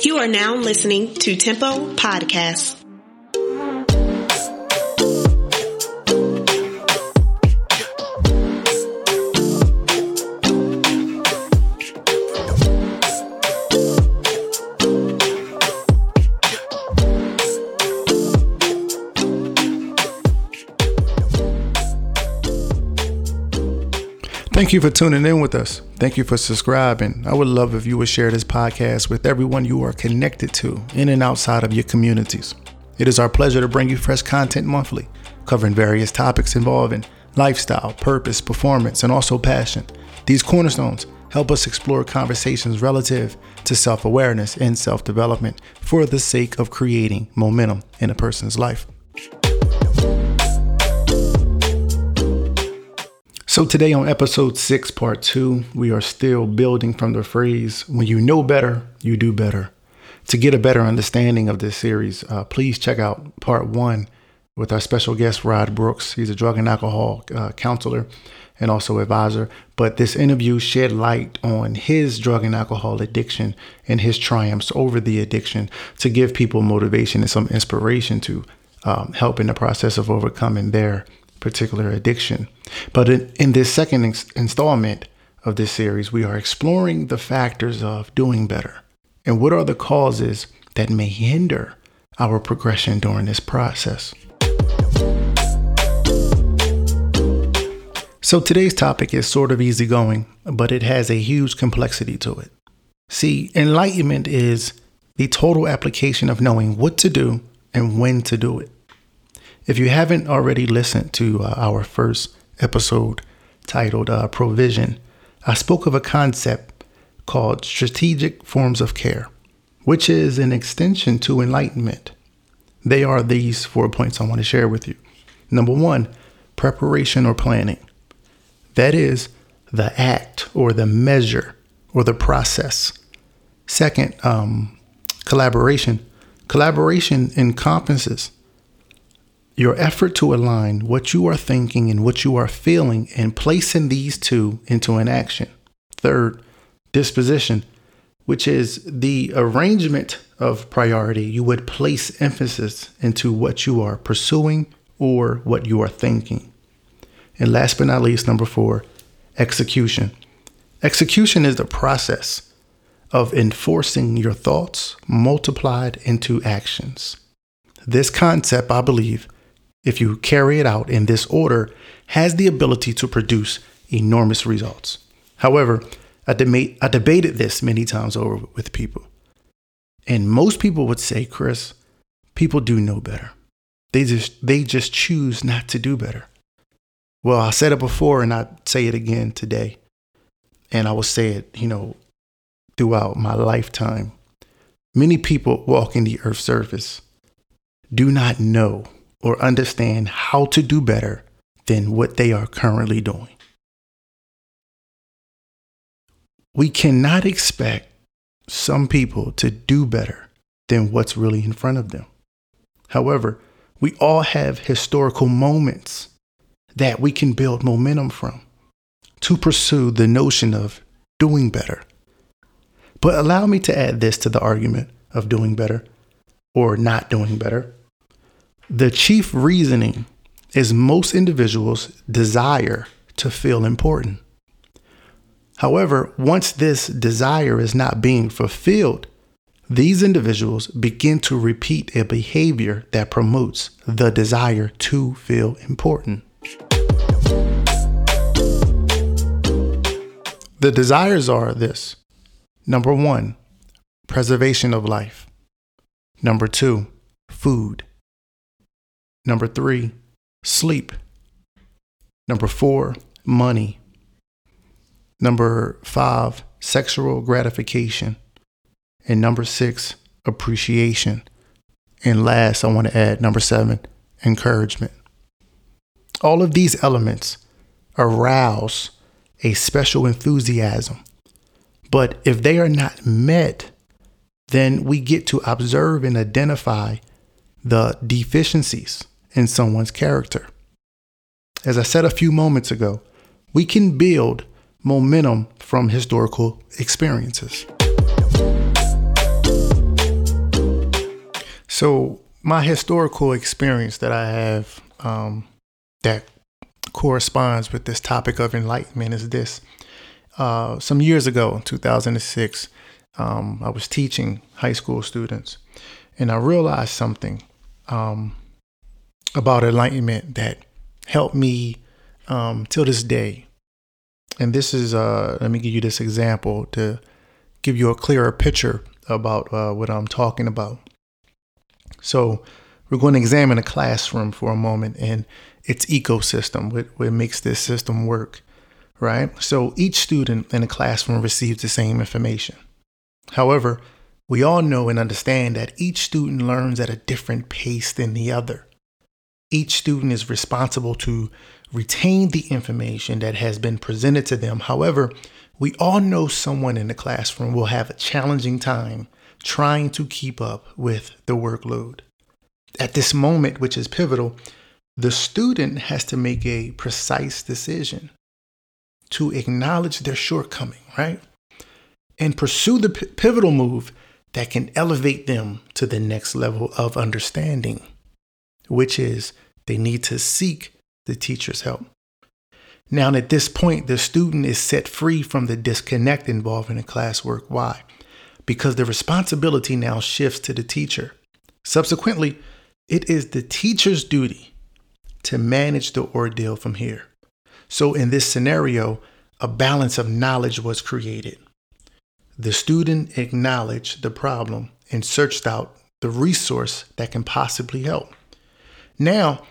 You are now listening to Tempo Podcast. Thank you for tuning in with us. Thank you for subscribing. I would love if you would share this podcast with everyone you are connected to in and outside of your communities. It is our pleasure to bring you fresh content monthly, covering various topics involving lifestyle, purpose, performance, and also passion. These cornerstones help us explore conversations relative to self awareness and self development for the sake of creating momentum in a person's life. So, today on episode six, part two, we are still building from the phrase when you know better, you do better. To get a better understanding of this series, uh, please check out part one with our special guest, Rod Brooks. He's a drug and alcohol uh, counselor and also advisor. But this interview shed light on his drug and alcohol addiction and his triumphs over the addiction to give people motivation and some inspiration to um, help in the process of overcoming their particular addiction. But in, in this second ins- installment of this series, we are exploring the factors of doing better and what are the causes that may hinder our progression during this process. So today's topic is sort of easygoing, but it has a huge complexity to it. See, enlightenment is the total application of knowing what to do and when to do it. If you haven't already listened to uh, our first episode titled uh, Provision, I spoke of a concept called strategic forms of care, which is an extension to enlightenment. They are these four points I want to share with you. Number one, preparation or planning. That is the act or the measure or the process. Second, um, collaboration. Collaboration encompasses your effort to align what you are thinking and what you are feeling and placing these two into an action. Third, disposition, which is the arrangement of priority. You would place emphasis into what you are pursuing or what you are thinking. And last but not least, number four, execution. Execution is the process of enforcing your thoughts multiplied into actions. This concept, I believe, if you carry it out in this order, has the ability to produce enormous results. However, I, deba- I debated this many times over with people. And most people would say, Chris, people do know better. They just they just choose not to do better. Well, I said it before and I say it again today. And I will say it, you know, throughout my lifetime. Many people walking the earth's surface do not know or understand how to do better than what they are currently doing. We cannot expect some people to do better than what's really in front of them. However, we all have historical moments that we can build momentum from to pursue the notion of doing better. But allow me to add this to the argument of doing better or not doing better. The chief reasoning is most individuals desire to feel important. However, once this desire is not being fulfilled, these individuals begin to repeat a behavior that promotes the desire to feel important. The desires are this number one, preservation of life. Number two, food. Number three, sleep. Number four, money. Number five, sexual gratification. And number six, appreciation. And last, I want to add number seven, encouragement. All of these elements arouse a special enthusiasm. But if they are not met, then we get to observe and identify the deficiencies in someone's character. As I said a few moments ago, we can build momentum from historical experiences. So, my historical experience that I have um, that corresponds with this topic of enlightenment is this. Uh, some years ago, in 2006, um, I was teaching high school students, and I realized something um, about enlightenment that helped me um, till this day. And this is, uh, let me give you this example to give you a clearer picture about uh, what I'm talking about. So, we're going to examine a classroom for a moment and its ecosystem, what, what makes this system work, right? So, each student in a classroom receives the same information. However, we all know and understand that each student learns at a different pace than the other. Each student is responsible to retain the information that has been presented to them. However, we all know someone in the classroom will have a challenging time trying to keep up with the workload. At this moment, which is pivotal, the student has to make a precise decision to acknowledge their shortcoming, right? And pursue the p- pivotal move that can elevate them to the next level of understanding, which is they need to seek the teacher's help. Now, at this point, the student is set free from the disconnect involved in the classwork. Why? Because the responsibility now shifts to the teacher. Subsequently, it is the teacher's duty to manage the ordeal from here. So, in this scenario, a balance of knowledge was created. The student acknowledged the problem and searched out the resource that can possibly help. Now,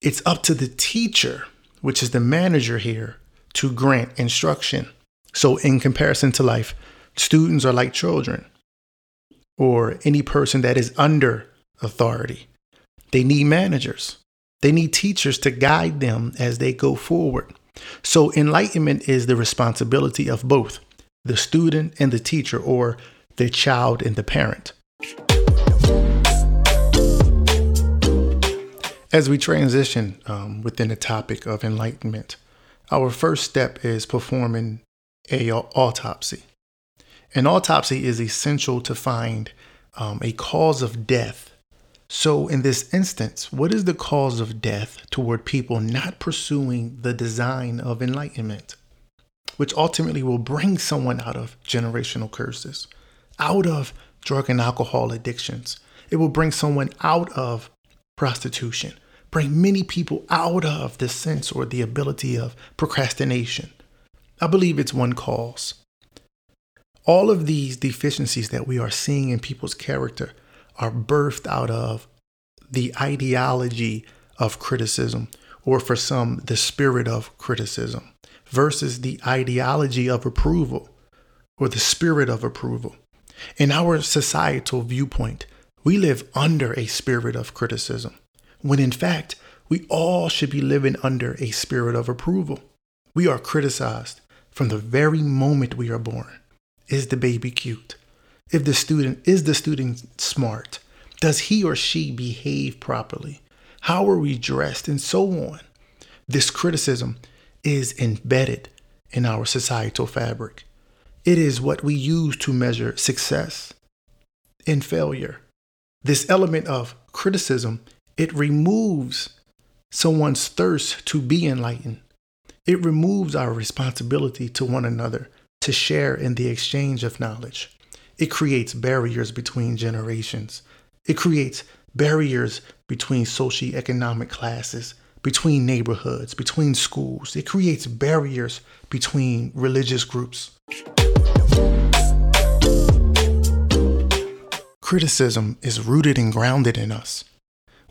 it's up to the teacher, which is the manager here, to grant instruction. So, in comparison to life, students are like children or any person that is under authority. They need managers. They need teachers to guide them as they go forward. So, enlightenment is the responsibility of both the student and the teacher, or the child and the parent. As we transition um, within the topic of enlightenment, our first step is performing a autopsy. An autopsy is essential to find um, a cause of death so, in this instance, what is the cause of death toward people not pursuing the design of enlightenment, which ultimately will bring someone out of generational curses, out of drug and alcohol addictions? It will bring someone out of prostitution, bring many people out of the sense or the ability of procrastination. I believe it's one cause. All of these deficiencies that we are seeing in people's character are birthed out of the ideology of criticism, or for some, the spirit of criticism, versus the ideology of approval or the spirit of approval. In our societal viewpoint, we live under a spirit of criticism, when in fact, we all should be living under a spirit of approval. We are criticized from the very moment we are born. Is the baby cute? If the student is the student smart? Does he or she behave properly? How are we dressed? And so on. This criticism is embedded in our societal fabric. It is what we use to measure success and failure. This element of criticism, it removes someone's thirst to be enlightened. It removes our responsibility to one another to share in the exchange of knowledge. It creates barriers between generations. It creates barriers between socioeconomic classes, between neighborhoods, between schools. It creates barriers between religious groups. Criticism is rooted and grounded in us.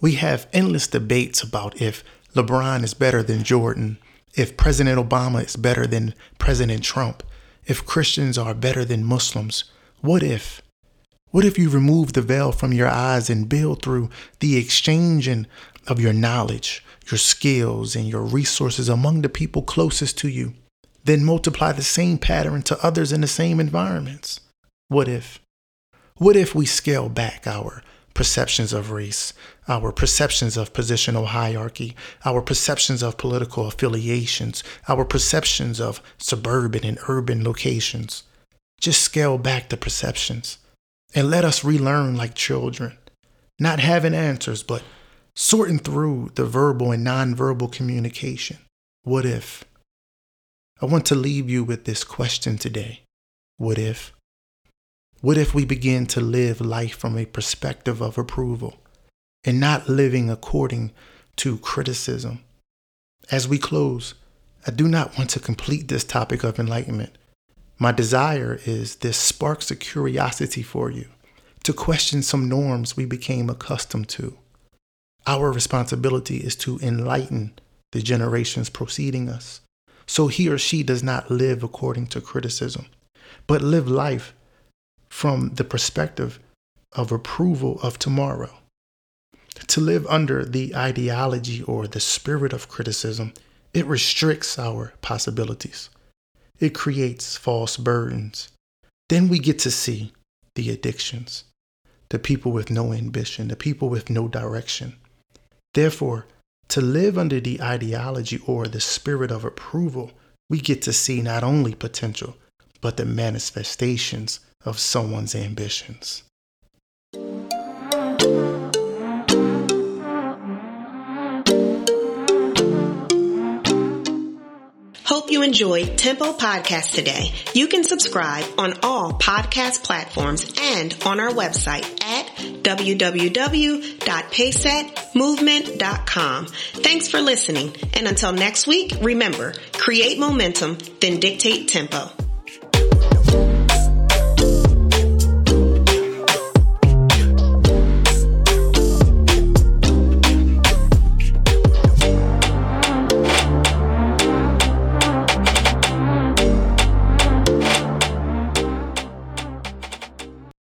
We have endless debates about if LeBron is better than Jordan, if President Obama is better than President Trump, if Christians are better than Muslims, what if? What if you remove the veil from your eyes and build through the exchanging of your knowledge, your skills, and your resources among the people closest to you? Then multiply the same pattern to others in the same environments. What if? What if we scale back our perceptions of race, our perceptions of positional hierarchy, our perceptions of political affiliations, our perceptions of suburban and urban locations. Just scale back the perceptions and let us relearn like children. not having answers, but sorting through the verbal and nonverbal communication. What if? I want to leave you with this question today. What if? What if we begin to live life from a perspective of approval and not living according to criticism? As we close, I do not want to complete this topic of enlightenment. My desire is this sparks a curiosity for you to question some norms we became accustomed to. Our responsibility is to enlighten the generations preceding us so he or she does not live according to criticism, but live life from the perspective of approval of tomorrow. To live under the ideology or the spirit of criticism, it restricts our possibilities. It creates false burdens. Then we get to see the addictions, the people with no ambition, the people with no direction. Therefore, to live under the ideology or the spirit of approval, we get to see not only potential, but the manifestations of someone's ambitions. Hope you enjoyed Tempo Podcast today. You can subscribe on all podcast platforms and on our website at www.paysetmovement.com. Thanks for listening. And until next week, remember, create momentum, then dictate tempo.